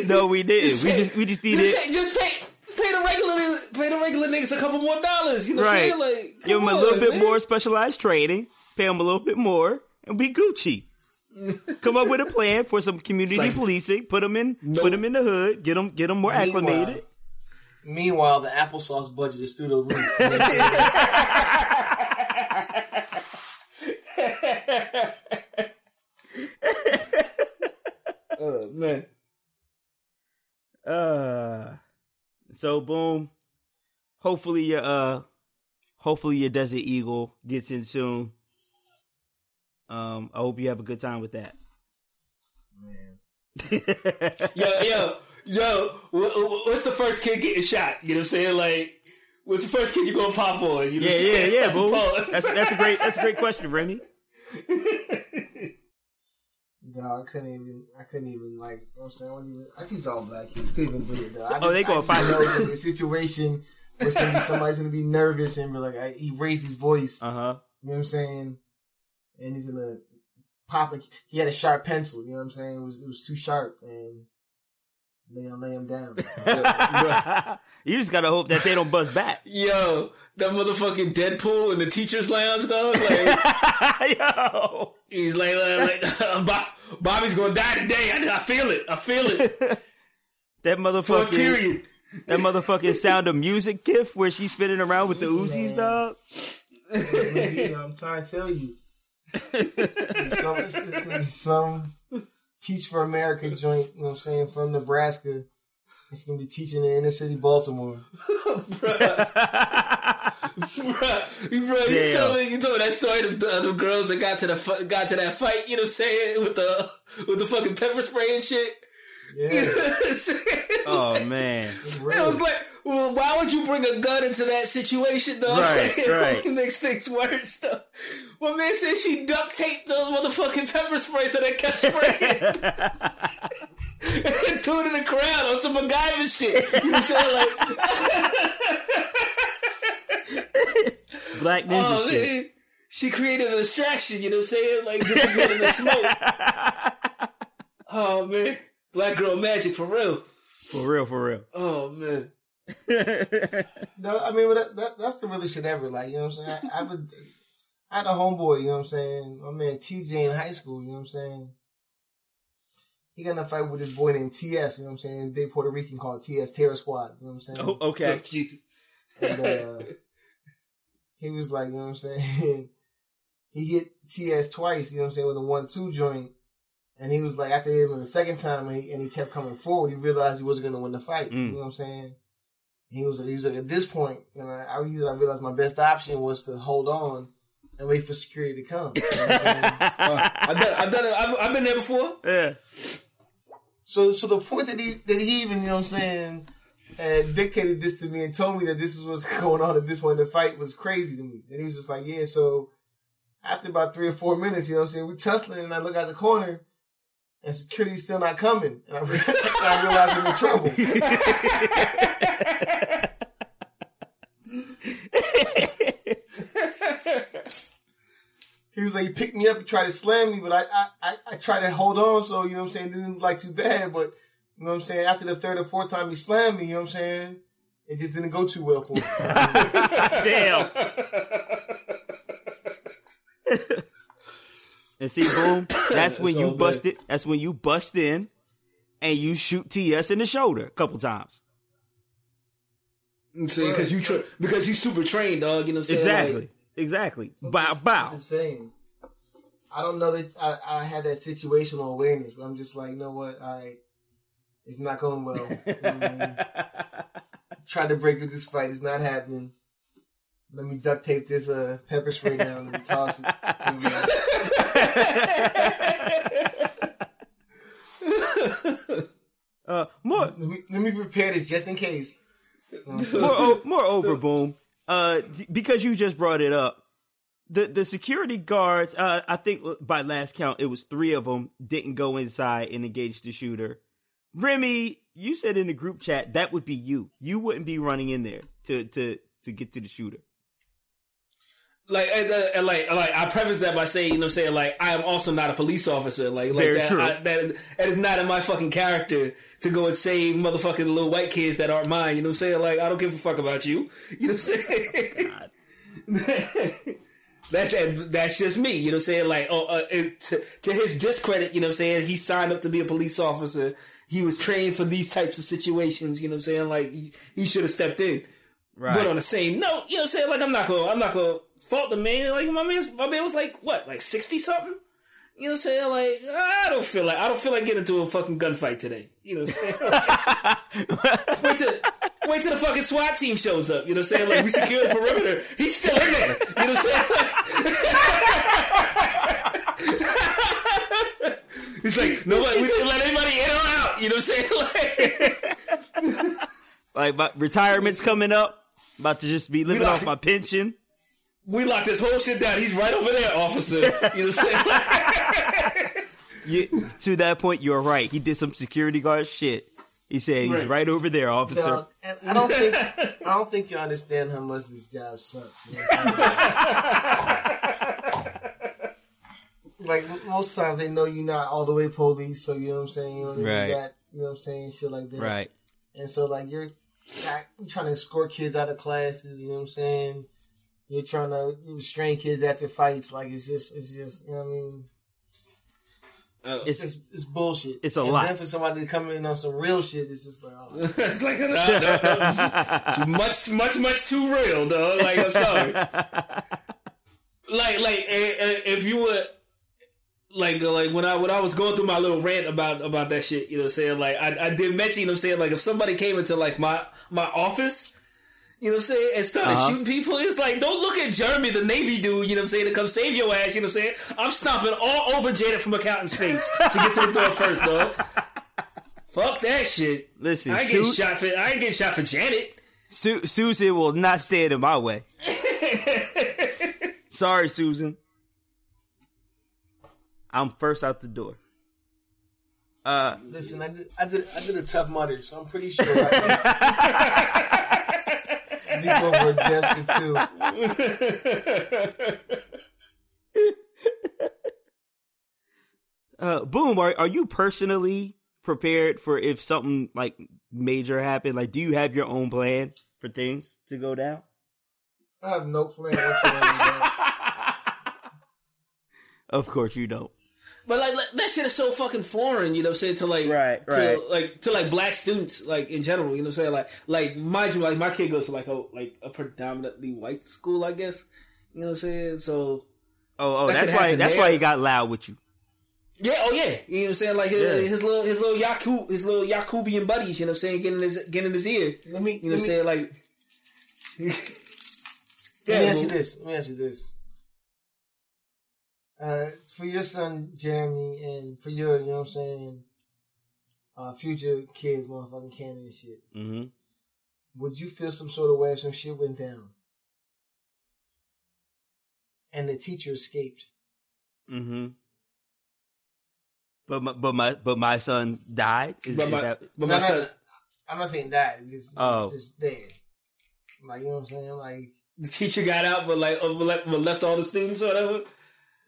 No, we didn't. We just we just Just needed pay, just pay, pay the regular, pay the regular niggas a couple more dollars. You know what I'm right. saying? Like, Give them a little bit man. more specialized training. Pay them a little bit more, and be Gucci. Come up with a plan for some community like- policing. Put them in, put them in the hood. Get them, get them more acclimated. Meanwhile, the applesauce budget is through the roof. You know what I'm saying? Oh man. Uh, so boom. Hopefully your uh, hopefully your Desert Eagle gets in soon. Um, I hope you have a good time with that. Man. Yo, yo, yo, wh- wh- what's the first kid getting shot? You know what I'm saying? Like, what's the first kid you gonna pop on? You know Yeah, yeah, yeah, boom. Pause. That's that's a great that's a great question, Remy. Dog, I couldn't even. I couldn't even like. You know what I'm saying? I, even, I teach all black kids. Couldn't even do it. Dog. I Oh, they gonna just fight. know the situation. it's gonna be somebody's gonna be nervous and be like, I, he raised his voice. Uh huh. You know what I'm saying? And he's gonna pop. A, he had a sharp pencil. You know what I'm saying? It was it was too sharp, and they gonna lay him down. you just gotta hope that they don't bust back. Yo, that motherfucking Deadpool in the teachers' lounge, dog. Like, Yo, he's like, like, like uh, Bob, Bobby's gonna die today. I, I feel it. I feel it. that For a motherfucking period. that motherfucking sound of music gift where she's spinning around with the Uzis, dog. I'm trying to tell you. It's, some, it's, it's some Teach for America joint, you know what I'm saying, from Nebraska. It's gonna be teaching in inner city Baltimore. Bruh, bro, you Damn. told me you told me that story of the, of the girls that got to the got to that fight. You know what I'm saying with the with the fucking pepper spray and shit. Yeah, Oh man. It was like, well, why would you bring a gun into that situation, though? Right, it right. only makes things worse. Though. My man said she duct taped those motherfucking pepper sprays so they kept spraying. and threw it in the crowd on some MacGyver shit. You know what I'm saying? Like, Black ninja Oh, shit. man. She created a distraction, you know what I'm saying? Like disappeared in the smoke. Oh man. Black girl magic for real. For real, for real. Oh man. No, I mean, but that, that, that's the realest shit ever. Like, you know what I'm saying? I, I would, I had a homeboy, you know what I'm saying? My man TJ in high school, you know what I'm saying? He got in a fight with this boy named TS, you know what I'm saying? Big Puerto Rican called TS Terror Squad, you know what I'm saying? Oh, okay. Oh, Jesus. And, uh, he was like, you know what I'm saying? he hit TS twice, you know what I'm saying, with a one-two joint. And he was like, after he hit him the second time, and he, and he kept coming forward, he realized he wasn't going to win the fight. You Mm. know what I'm saying? He was like, he was like, at this point, you know, I, I realized my best option was to hold on and wait for security to come. You know I'm saying? Uh, I've done, I've done it. I've, I've been there before. Yeah. So, so the point that he that he even, you know what I'm saying, uh, dictated this to me and told me that this is what's going on at this point in the fight was crazy to me. And he was just like, yeah. So after about three or four minutes, you know what I'm saying, we're tussling, and I look out the corner, and security's still not coming, and I, I realize I'm in trouble. He was like, he picked me up and tried to slam me, but I, I, I, I tried to hold on, so, you know what I'm saying, it didn't like too bad, but, you know what I'm saying, after the third or fourth time he slammed me, you know what I'm saying, it just didn't go too well for me. Damn. and see, boom. That's when That's you all bust it. That's when you bust in and you shoot TS in the shoulder a couple times. I'm saying because you tra- because you super trained, dog. You know what I'm saying? Exactly. Like, exactly. Bow, I'm bow. just saying. I don't know that I, I had that situational awareness, but I'm just like, you know what? Right, it's not going well. You know what I mean? Tried to break with this fight, it's not happening. Let me duct tape this uh, pepper spray down and toss it. Uh, more, let, me, let me prepare this just in case. more, o- moreover, boom. Uh, because you just brought it up. the the security guards. Uh, I think by last count, it was three of them didn't go inside and engage the shooter. Remy, you said in the group chat that would be you. You wouldn't be running in there to to to get to the shooter. Like uh, like like I preface that by saying, you know, I'm saying like I am also not a police officer. Like like Very that. I, that that is not in my fucking character to go and save motherfucking little white kids that aren't mine. You know what I'm saying? Like I don't give a fuck about you. You know what I'm saying? That's that's just me, you know what I'm saying? Like, oh, uh, to, to his discredit, you know what I'm saying? He signed up to be a police officer. He was trained for these types of situations, you know what I'm saying? Like, he, he should have stepped in. Right. But on the same note, you know what I'm saying? Like, I'm not gonna, I'm not gonna fault the man. Like, my man, my man was like, what, like 60 something? You know what I'm saying? Like, I don't feel like, I don't feel like getting into a fucking gunfight today. You know what I'm saying? wait till, wait till the fucking SWAT team shows up. You know what I'm saying? Like, we secure the perimeter. He's still in there. You know what I'm saying? He's like, nobody, we didn't let anybody in or out. You know what I'm saying? Like, Like my retirement's coming up. About to just be living off my pension. We locked this whole shit down. He's right over there, officer. You know what I'm saying? You, to that point, you're right. He did some security guard shit. He said he's Right. right over there, officer. Dog, and I don't think I don't think you understand how much this job sucks. like most times they know you're not all the way police, so you know what I'm saying. You know, they Right. got, you know what I'm saying, shit like that. Right. And so like you're you're trying to escort kids out of classes. You know what I'm saying. You're trying to restrain kids after fights. Like it's just it's just you know what I mean. It's It's it's bullshit. It's a and lot. Then for somebody to come in on some real shit, it's just like, oh, it's like, no, no, no, it's- it's much, much, much too real, though. Like, I'm sorry. like, like, eh, eh, if you were, like, uh, like when I when I was going through my little rant about about that shit, you know, what I'm saying, like, I, I did mention, you know, what I'm saying, like, if somebody came into like my my office. You know what I'm saying? And started Uh-huh. shooting people. It's like, don't look at Jeremy, the Navy dude, you know what I'm saying, to come save your ass, you know what I'm saying? I'm stomping all over Janet from accountant's face to get to the door first, dog. Fuck that shit. Listen, I ain't getting Su- shot for I ain't getting shot for Janet. Su- Susan will not stand in my way. Sorry, Susan. I'm first out the door. Uh, Listen, I did, I did, I did a tough mudder, so I'm pretty sure. Leap over a desk or two. uh, boom. Are are you personally prepared for if something like major happened? Like, do you have your own plan for things to go down? I have no plan whatsoever. Of course you don't. But like, like, that shit is so fucking foreign, you know what I'm saying, to like Right, to right. like to like black students, like in general, you know what I'm saying? Like like mind you, like my kid goes to like a like a predominantly white school, I guess. You know what I'm saying? So Oh, oh, That that's why. happen That's there. why he got loud with you. Yeah, oh yeah. You know what I'm saying? Like his, Yeah. his little his little Yakub his little Yakubian buddies, you know what I'm saying, getting his getting his ear. Let me, You know what I'm saying? Like yeah, let me Yeah, ask you this. Let me ask you this. Uh, for your son Jeremy and for your, you know what I'm saying, uh, future kid, motherfucking Cannon and shit, Mm-hmm. would you feel some sort of way if some shit went down and the teacher escaped? Mm-hmm. But my, but my but my son died. Is, but is my that, but my no, son I'm not saying that. It's just, Oh. it's just there. Like, you know what I'm saying? Like, the teacher got out but like uh, but left, but left all the students or whatever.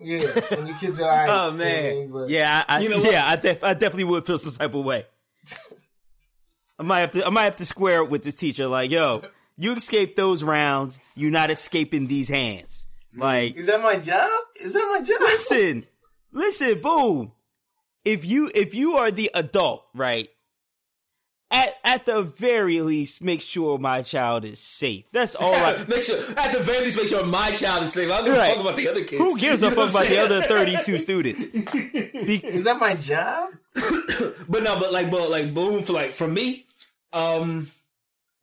Yeah, when your kids are alright. oh you know what I man, mean? But- yeah, I, I, You know yeah, I, def- I definitely would feel some type of way. I might have to I might have to square it with this teacher. Like, yo, you escaped those rounds. You're not escaping these hands. Mm. Like, Is that my job? Is that my job? listen, listen, boom. If you if you are the adult, right? At at the very least, make sure my child is safe. That's all I. make sure at the very least make sure my child is safe. I don't give Right. a fuck about the other kids. Who gives a You know fuck about the other 32 students? Be- Is that my job? But no, but like, but like, boom for like for me, um,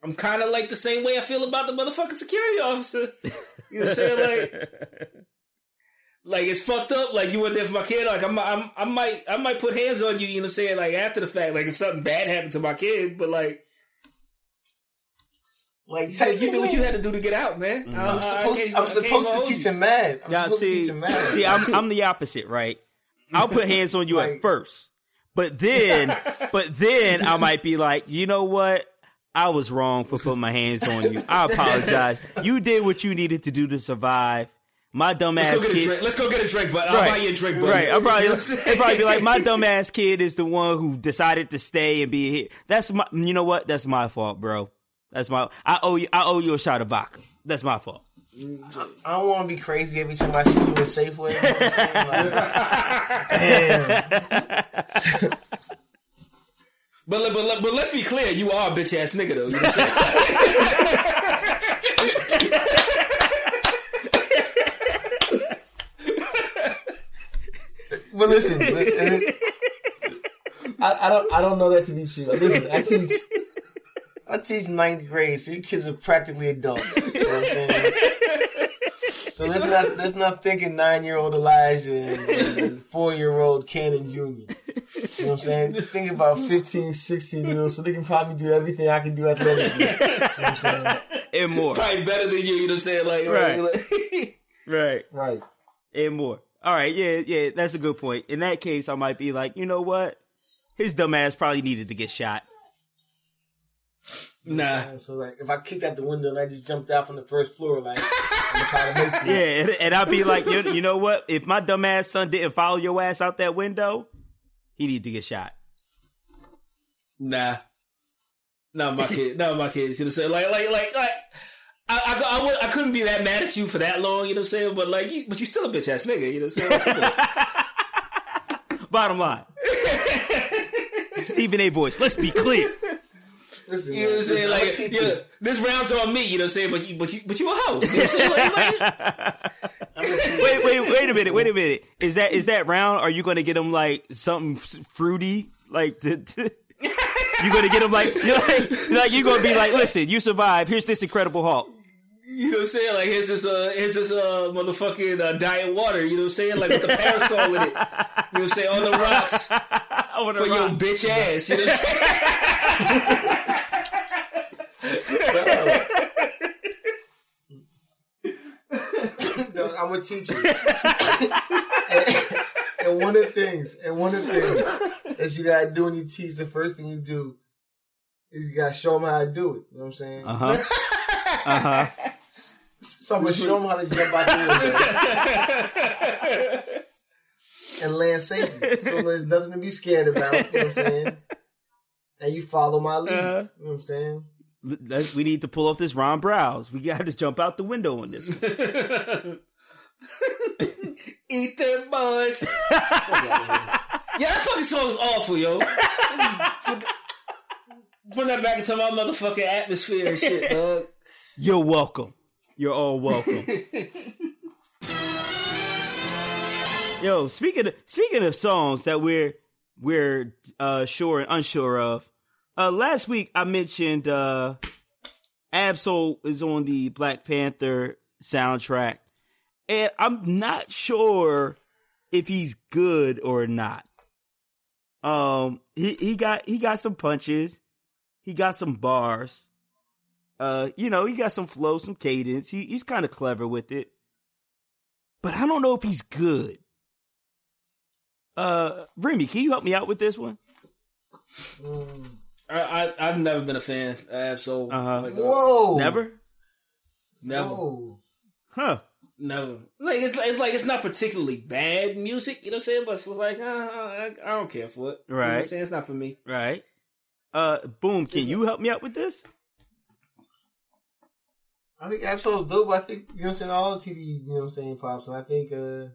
I'm kind of like the same way I feel about the motherfucking security officer. You know what I'm saying? Like, like it's fucked up. Like you went there for my kid. Like I'm, I'm, I might, I might put hands on you. You know what I'm saying? Like after the fact, like if something bad happened to my kid, but like, Like You, did- you did what you had to do to get out, man. Mm-hmm. I- I'm supposed, I can't- I'm supposed to teach you. him math. I'm Yeah, supposed to see, teach him math. see, I'm I'm the opposite, right? I'll put hands on you at first, but then, but then I might be like, you know what? I was wrong for putting my hands on you. I apologize. You did what you needed to do to survive. My dumb Let's ass go get a kid. drink. Let's go get a drink, but I'll buy you a drink, buddy. Right. I'll probably, You know what I'm probably be like my dumb ass kid is the one who decided to stay and be here. That's my. You know what? That's my fault, bro. That's my. I owe you. I owe you a shot of vodka. That's my fault. I don't want to be crazy every time I see you in Safeway. You know what I'm saying? Like, damn. But, but, but let's be clear, you are a bitch ass nigga though. You know what I'm saying? But listen, li- uh, I, I don't I don't know that to be true. Listen, I teach I teach ninth grade, so you kids are practically adults. You know what I'm saying? So let's not let's not think of nine year old Elijah and, and four year old Cannon Jr. You know what I'm saying? Think about 15, 16 year olds, so they can probably do everything I can do at athletically. You know what I'm saying? And more. Probably better than you. You know what I'm saying? Like, Right. like- Right. Right. And more. All right. Yeah. Yeah. That's a good point. In that case, I might be like, you know what? His dumb ass probably needed to get shot. nah. So like if I kicked out the window and I just jumped out from the first floor, like I'm gonna make this. Yeah. And, and I'd be like, you, you know what? If my dumb ass son didn't follow your ass out that window, he need to get shot. Nah. Not my kid. Not my kids. You know what I'm saying? Like, like, like, like. I, I, I, would, I couldn't be that mad at you for that long, you know what I'm saying? But like, you, but you still a bitch ass nigga, you know what I'm saying? Like, come on. Bottom line. Stephen A. Voice. Let's be clear. Listen, You know what I'm saying? Like, teach yeah, this round's on me, you know what I'm saying? But you, but you, but you a hoe. You know what I'm saying? Like, like, Wait, wait, wait a minute. Wait a minute. Is that is that round? Are you going to get him like something fruity? Like, to, to- you going to get him like, you're like, like you going to be like, listen, you survive. Here's this Incredible Hulk. You know what I'm saying? Like, here's this, uh, here's this, uh, motherfucking uh, diet water, you know what I'm saying? Like, with the parasol in it. You know what I'm saying? On the rocks Over the for your bitch ass, you know what I'm saying? No, I'm gonna teach you. and, and one of the things, and one of the things that you gotta do when you teach, the first thing you do is you gotta show them how to do it. You know what I'm saying? Uh-huh. Uh huh. Uh huh. So I'm gonna show them how to jump out the window and land safely. So there's nothing to be scared about. You know what I'm saying? And you follow my lead. Uh-huh. You know what I'm saying? Let's- We need to pull off this Ron Browse. We got to jump out the window on this. One. Eat them buns. yeah, that fucking song is awful, yo. Bring that back into my motherfucking atmosphere and shit, dog. You're welcome. You're all welcome. Yo, speaking of, speaking of songs that we're we're uh, sure and unsure of, uh, last week I mentioned uh, Ab-Soul is on the Black Panther soundtrack, and I'm not sure if he's good or not. Um, he he got he got some punches, he got some bars. Uh, you know, he got some flow, some cadence. He he's kind of clever with it, but I don't know if he's good. Uh, Remy, can you help me out with this one? I, I I've never been a fan. I have so Uh-huh. like, uh, Whoa. Never, never, Whoa. huh? never. Like it's like it's like it's not particularly bad music, you know what I'm saying? But it's like uh, I, I don't care for it. You know what I'm Right. saying? It's not for me. Right. Uh, boom. Can you help me out with this? I think Ab-Soul's dope. But I think you know what I'm saying. All the TD, you know what I'm saying, pops, and I think uh,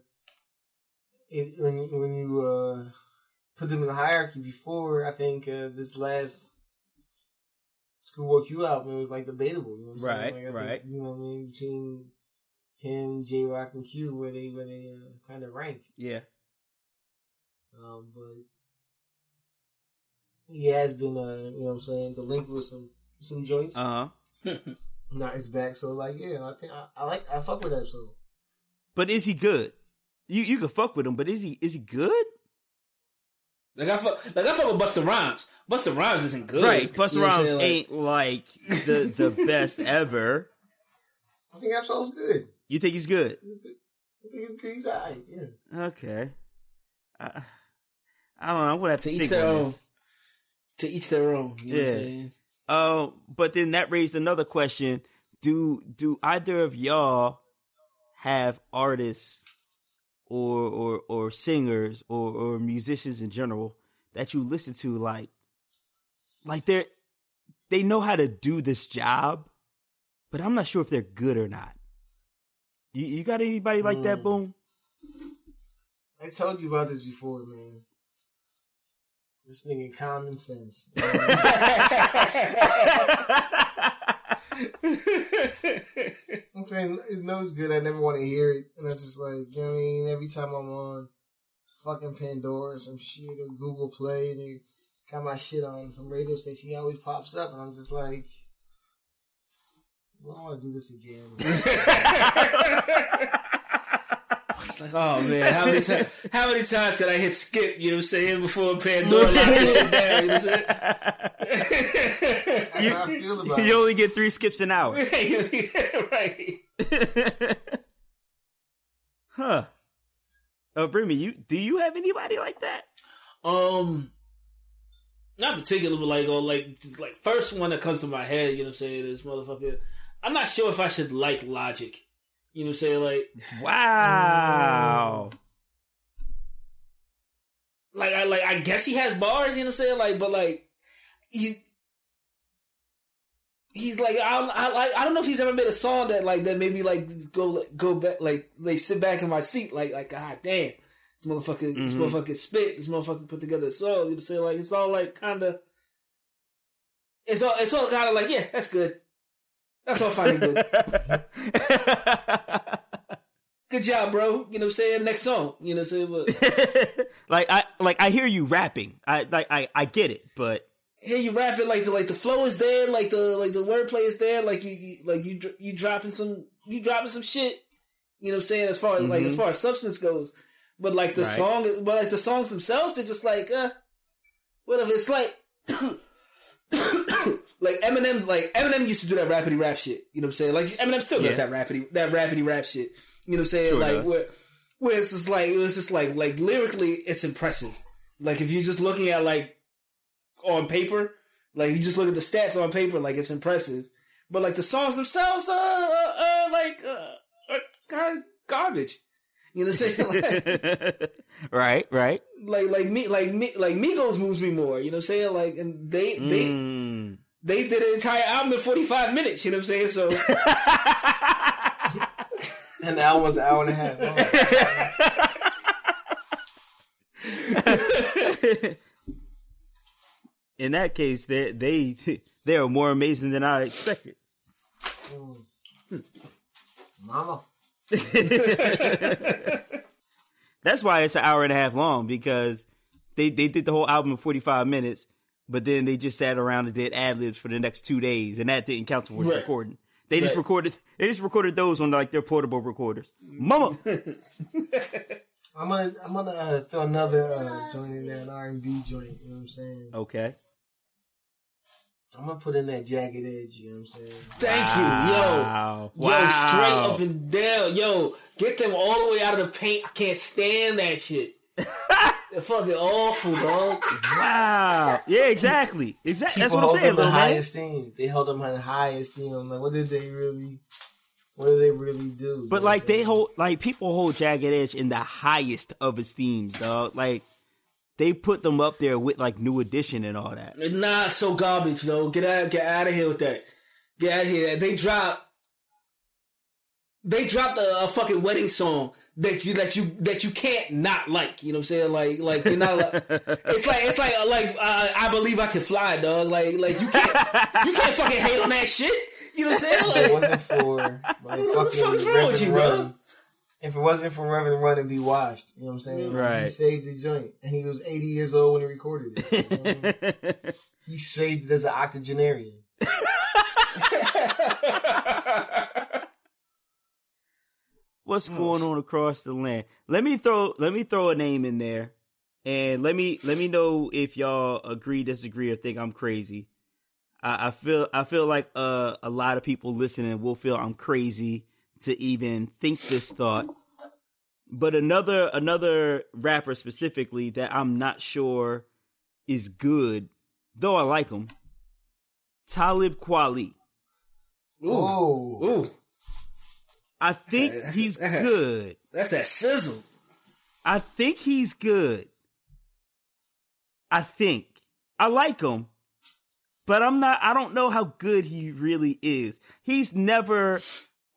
it, when you- when you uh put them in the hierarchy before, I think uh, this last school Schoolwork You album it was like debatable. You know what I'm Right, saying? Like, think, right. you know what I mean between him, Jay Rock, and Q, where they where they uh, kind of rank. Yeah. Um, but he has been, uh, you know what I'm saying, the link with some some joints. Uh huh. not his back. So like, yeah, I think I, I like I fuck with that. So But is he good? You you can fuck with him, but is he is he good? Like I fuck, like I fuck with Busta Rhymes. Busta Rhymes isn't good, Right, Busta You know Rhymes? Like, ain't like the the best ever. I think Ab-Soul's good. You think he's good? I think he's good. He's alright. Yeah. Okay. I, I don't know. I'm gonna have to, To each their on own. this. to each their own. You know what Yeah. I'm saying? Um, but then that raised another question: Do do either of y'all have artists or or or singers or or musicians in general that you listen to like like they're they know how to do this job, but I'm not sure if they're good or not. You you got anybody like that? Boom. I told you about this before, man. This nigga common sense. I'm saying it knows good. I never want to hear it, and it's just like you know what I mean. Every time I'm on fucking Pandora or some shit or Google Play, and they got my shit on some radio station, he always pops up, and I'm just like, I don't want to do this again. It's like, oh man, how many times? How many times could I hit skip? You know what I'm saying before Pandora locks that down. You know what I feel about You it. only get three skips an hour. Right. huh. Oh, Brimy, you do you have anybody like that? Um, not particular, but like, or like, just like first one that comes to my head. You know what I'm saying? Is motherfucker. I'm not sure if I should like Logic. You know what I'm saying? Like, Wow. like I like I guess he has bars. You know what I'm saying? Like, but like he. He's like I don't, I like I don't know if he's ever made a song that like that maybe like go go back like like sit back in my seat like like god damn this motherfucker this Mhm. motherfucker spit this motherfucker put together a song you know what I'm saying like it's all like kind of it's all it's all kind of like yeah that's good that's all fine and good good job bro you know what I'm saying next song you know what I'm saying but like I like I hear you rapping. I like I I get it, but here you rap it like the like the flow is there, like the like the wordplay is there, like you, you like you you dropping some you dropping some shit. You know what I'm saying? As far as like as far as substance goes, but like the Mm-hmm. Right. song, but like the songs themselves, they're just like uh, whatever. It's like. like Eminem, like Eminem used to do that rapidy rap shit. You know what I'm saying? Like Eminem still does Yeah. that rapidy, that rapidy rap shit. You know what I'm saying? Sure like does. where, where it's just like it's just like like lyrically, it's impressive. Like if you're just looking at like on paper, like you just look at the stats on paper, like it's impressive. But like the songs themselves, uh, uh, uh like uh, of garbage. You know what I'm saying? like, right, right. like like me, like me, like Migos moves me more. You know what I'm saying? Like and they they Mm. They did an entire album in 45 minutes. You know what I'm saying? So And the album was an hour and a half. Oh in that case, they they they are more amazing than I expected. Hmm. Mama. That's why it's an hour and a half long because they they did the whole album in forty five minutes, but then they just sat around and did ad libs for the next two days, and that didn't count towards Right. recording. They just recorded they just recorded those on like their portable recorders. Mama, I'm gonna I'm gonna uh, throw another uh, joint in there, an R and B joint. You know what I'm saying? okay. I'm gonna put in that Jagged Edge. You know what I'm saying? thank you, yo. Wow. Yo, straight up and down. Yo, get them all the way out of the paint. I can't stand that shit. They're fucking awful, dog. Wow. Yeah, exactly. Exactly. That's what I'm hold saying, them in little high man. esteem. They hold them in high esteem. I'm like, what did they really? What did they really do? But like they saying? hold like people hold Jagged Edge in the highest of esteems, dog. Like they put them up there with like New Edition and all that. Nah, so garbage though. Get out, get out of here with that. Get out of here. They drop. They dropped a, a fucking wedding song that you that you that you can't not like. You know what I'm saying? Like like you're not. Like, it's like it's like like uh, I believe I can fly, dog. Like like you can't you can't fucking hate on that shit. You know what I'm If it saying? Like, wasn't for my What the fuck is wrong with you, Reverend bro? Run, if it wasn't for Reverend Run, it'd be washed. You know what I'm saying? Right. He saved the joint, and he was 80 years old when he recorded it. You know I mean? he saved it as an octogenarian. What's going on across the land? Let me throw let me throw a name in there, And let me let me know if y'all agree, disagree, or think I'm crazy. I, I feel I feel like uh, a lot of people listening will feel I'm crazy to even think this thought. But another another rapper specifically that I'm not sure is good, though I like him. Talib Kweli. Oh, Ooh, I think that's- he's that's- good. that's that sizzle. I think he's good. I think. I like him. But I'm not I don't know how good he really is. He's never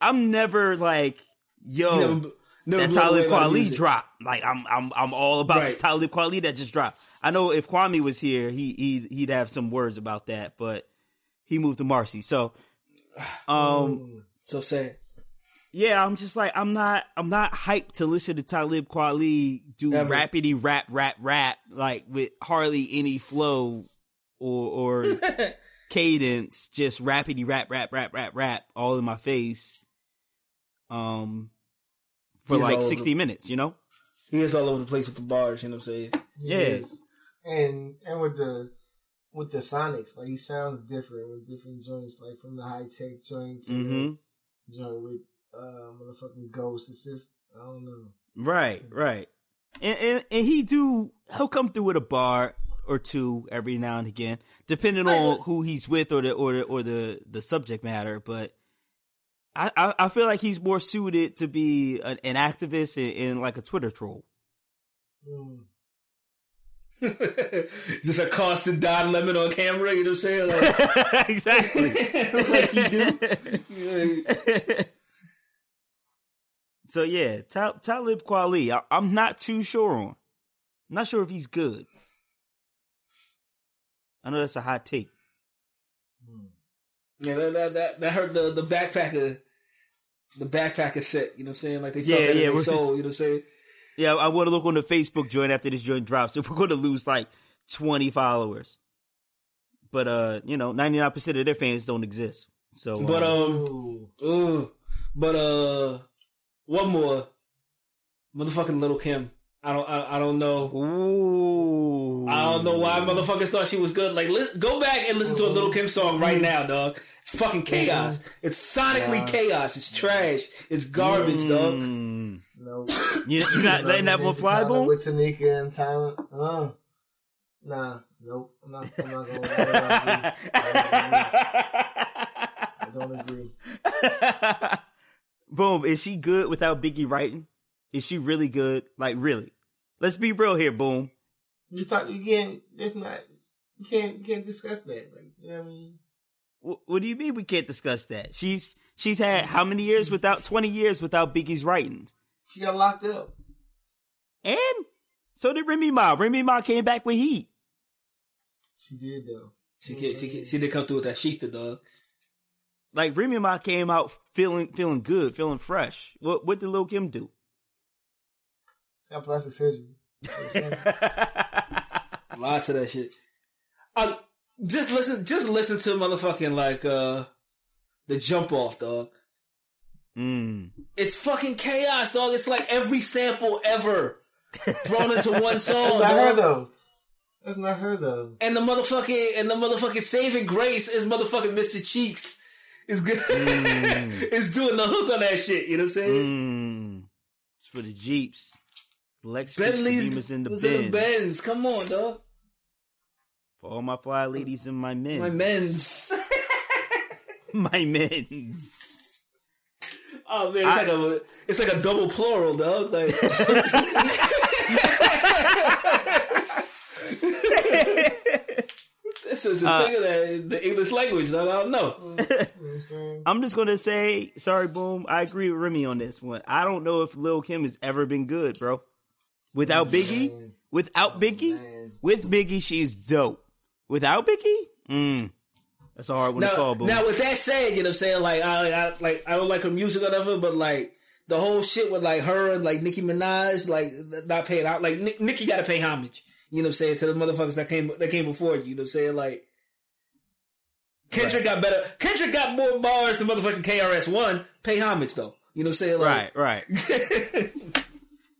I'm never like, yo, Never- never that Talib Kweli drop. Like I'm I'm I'm all about this Right. Talib Kweli that just dropped. I know if Kwame was here, he he he'd have some words about that, but he moved to Marcy. So um So sad. Yeah, I'm just like I'm not I'm not hyped to listen to Talib Kweli do Ever. rapidy rap rap rap like with hardly any flow or or cadence, just rapidy rap rap rap rap rap all in my face. Um for He's like 60 over- minutes, you know? He is all over the place with the bars. You know what I'm saying? he Yeah. and and with the with the sonics, like he sounds different with different joints, like from the Hi-Tek joint to Mhm. the joint with uh motherfucking Ghost. It's just I don't know. Right, right. And, and and he do he'll come through with a bar or two every now and again, depending on who he's with or the or the or the the subject matter. But I I, I feel like he's more suited to be an, an activist and, and like a Twitter troll. Mm. Just a constant Don Lemon on camera. You know what I'm saying? Like, exactly. like you do. Yeah. So yeah, Ta- Talib Kweli, I, I'm not too sure on. not sure if he's good. I know that's a hot take. Yeah, that, that, that, that hurt the, the backpacker, the backpacker set. You know what I'm saying? Like they felt Yeah, that in yeah, their soul. You know what I'm saying? Yeah, I want to look on the Facebook joint after this joint drops. If we're going to lose like 20 followers, but uh, you know, 99 percent of their fans don't exist. So, But uh, um, Ooh. ooh, but uh, one more, motherfucking Lil Kim. I don't, I, I don't know. ooh, I don't know why motherfuckers thought she was good. Like, li- go back and listen to a Lil Kim song right now, dog. It's fucking chaos. It's sonically chaos. It's trash. It's garbage, dog. Mm. No. You you not letting that one fly, boom? With Tanika and Tyler. Uh, nah, nope. I'm not, I'm not going to. I don't agree. boom, is she good without Biggie writing? Is she really good? Like really? Let's be real here, boom. You talk, you can't, it's not, you can't, you can't discuss that. Like, you know what I mean? Wh- What do you mean we can't discuss that? She's she's had how many years without 20 years without Biggie's writings? She got locked up. And so did Remy Ma. Remy Ma came back with heat. She did though. She, can't, she, can't, she did come through with that shETHER, dog. Like Remy Ma came out feeling feeling good, feeling fresh. What what did Lil Kim do? She got plastic surgery. Lots of that shit. Uh, just listen, just listen to motherfucking like uh the jump off, dog. Mm. It's fucking chaos, dog. It's like every sample ever thrown into one song. That's song, not her though. That's not her though. And the motherfucking and the motherfucking saving grace is motherfucking Mr. Cheeks is good. It's doing the hook on that shit. You know what I'm saying? Mm. It's for the Jeeps. Lexus Bentley's in the was in the Benz. Come on, dog. For all my fly ladies and my men. My men's. my men's. Oh man, it's like a it's like a double plural, dog. Like this is a thing of the, the English language, dog. I don't know. You know what I'm? I'm just gonna say, sorry, boom. I agree with Remy on this one. I don't know if Lil Kim has ever been good, bro. Without Biggie, without Biggie, man. with Biggie, she's dope. Without Biggie, mm, that's a hard one to Now, call, boom. now with that said, you know what I'm saying? Like I, I like I don't like her music or whatever, but like the whole shit with like her and like Nicki Minaj, like not paying out. Like Nick, Nicki got to pay homage. You know what I'm saying to the motherfuckers that came that came before you. You know what I'm saying? Like Kendrick got better. Kendrick got more bars than motherfucking KRS One. Pay homage though. You know what I'm saying? Like, right, right.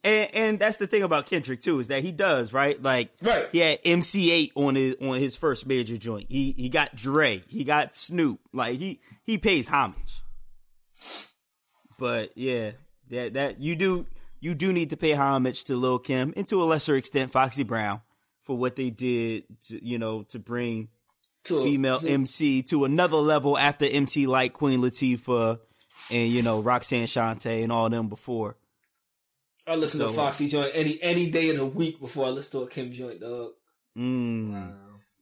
And and that's the thing about Kendrick too is that he does right. Like Right. he had MC Eiht on his on his first major joint. He he got Dre. He got Snoop. Like he he pays homage. But yeah, that that you do you do need to pay homage to Lil Kim and to a lesser extent Foxy Brown for what they did to you know to bring To female to- MC to another level after MC like Queen Latifah and you know Roxanne Shante and all them before. I listen to Foxy joint any any day of the week before I listen to a Kim joint, dog. Mm.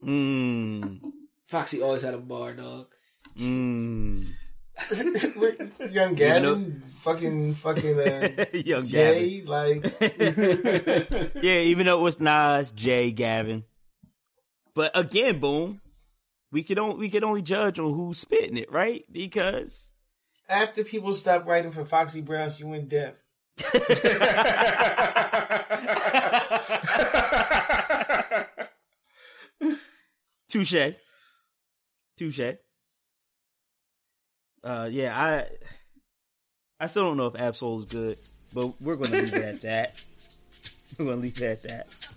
Mm. Foxy always had a bar, dog. Mm. Young Gavin, fucking, fucking, uh, Young Gavin. Jay, like, Yeah, even though it was Nas, Jay, Gavin. But again, boom, we could only we could only judge on who's spitting it, right? Because after people stopped writing for Foxy Brown, she went deaf. touche, touche. Uh, yeah, I I still don't know if Ab-Soul is good, but we're gonna leave it at that. We're gonna leave it at that.